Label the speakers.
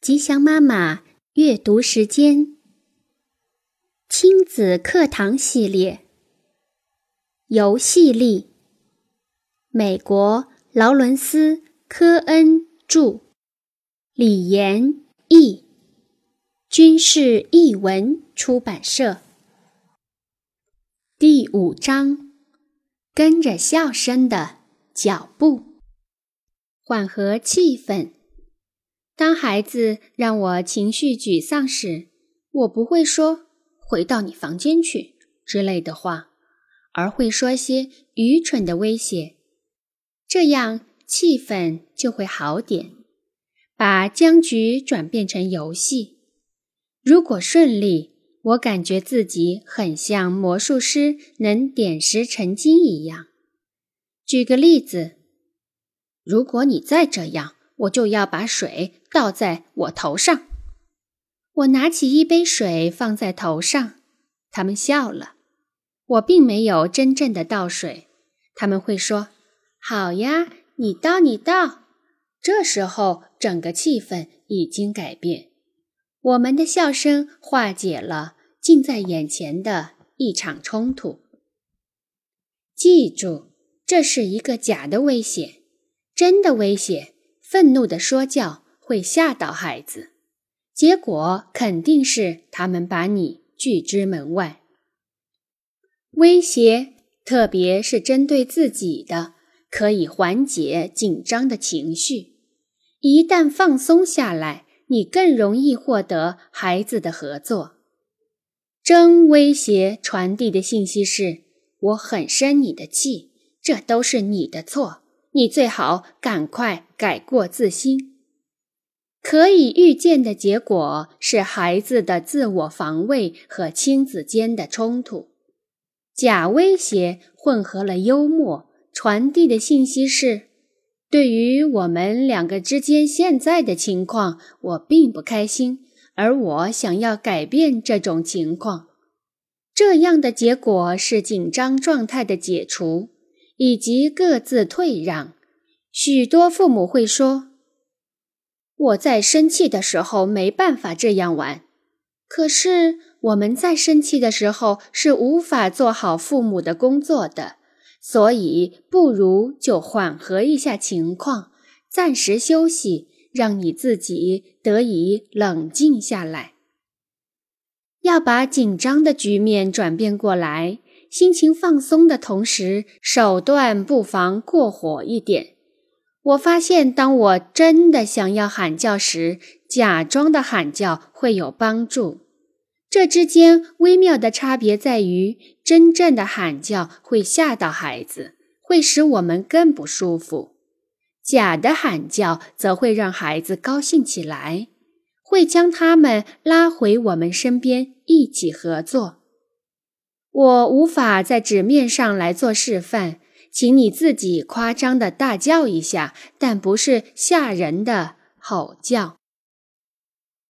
Speaker 1: 吉祥妈妈阅读时间，亲子课堂系列，游戏力。美国劳伦斯·科恩著，李延译，军事译文出版社。第五章，跟着笑声的脚步，缓和气氛。当孩子让我情绪沮丧时，我不会说“回到你房间去”之类的话，而会说些愚蠢的威胁，这样气氛就会好点，把僵局转变成游戏。如果顺利，我感觉自己很像魔术师能点石成金一样。举个例子，如果你再这样。我就要把水倒在我头上。我拿起一杯水放在头上，他们笑了。我并没有真正的倒水。他们会说：“好呀，你倒，你倒。”这时候，整个气氛已经改变。我们的笑声化解了近在眼前的一场冲突。记住，这是一个假的威胁，真的威胁。愤怒的说教会吓到孩子，结果肯定是他们把你拒之门外。威胁，特别是针对自己的，可以缓解紧张的情绪。一旦放松下来，你更容易获得孩子的合作。真威胁传递的信息是：我很生你的气，这都是你的错。你最好赶快改过自新。可以预见的结果是孩子的自我防卫和亲子间的冲突。假威胁混合了幽默，传递的信息是：对于我们两个之间现在的情况，我并不开心，而我想要改变这种情况。这样的结果是紧张状态的解除。以及各自退让。许多父母会说：“我在生气的时候没办法这样玩。”可是我们在生气的时候是无法做好父母的工作的，所以不如就缓和一下情况，暂时休息，让你自己得以冷静下来。要把紧张的局面转变过来。心情放松的同时，手段不妨过火一点。我发现，当我真的想要喊叫时，假装的喊叫会有帮助。这之间微妙的差别在于，真正的喊叫会吓到孩子，会使我们更不舒服；假的喊叫则会让孩子高兴起来，会将他们拉回我们身边，一起合作。我无法在纸面上来做示范，请你自己夸张的大叫一下，但不是吓人的吼叫。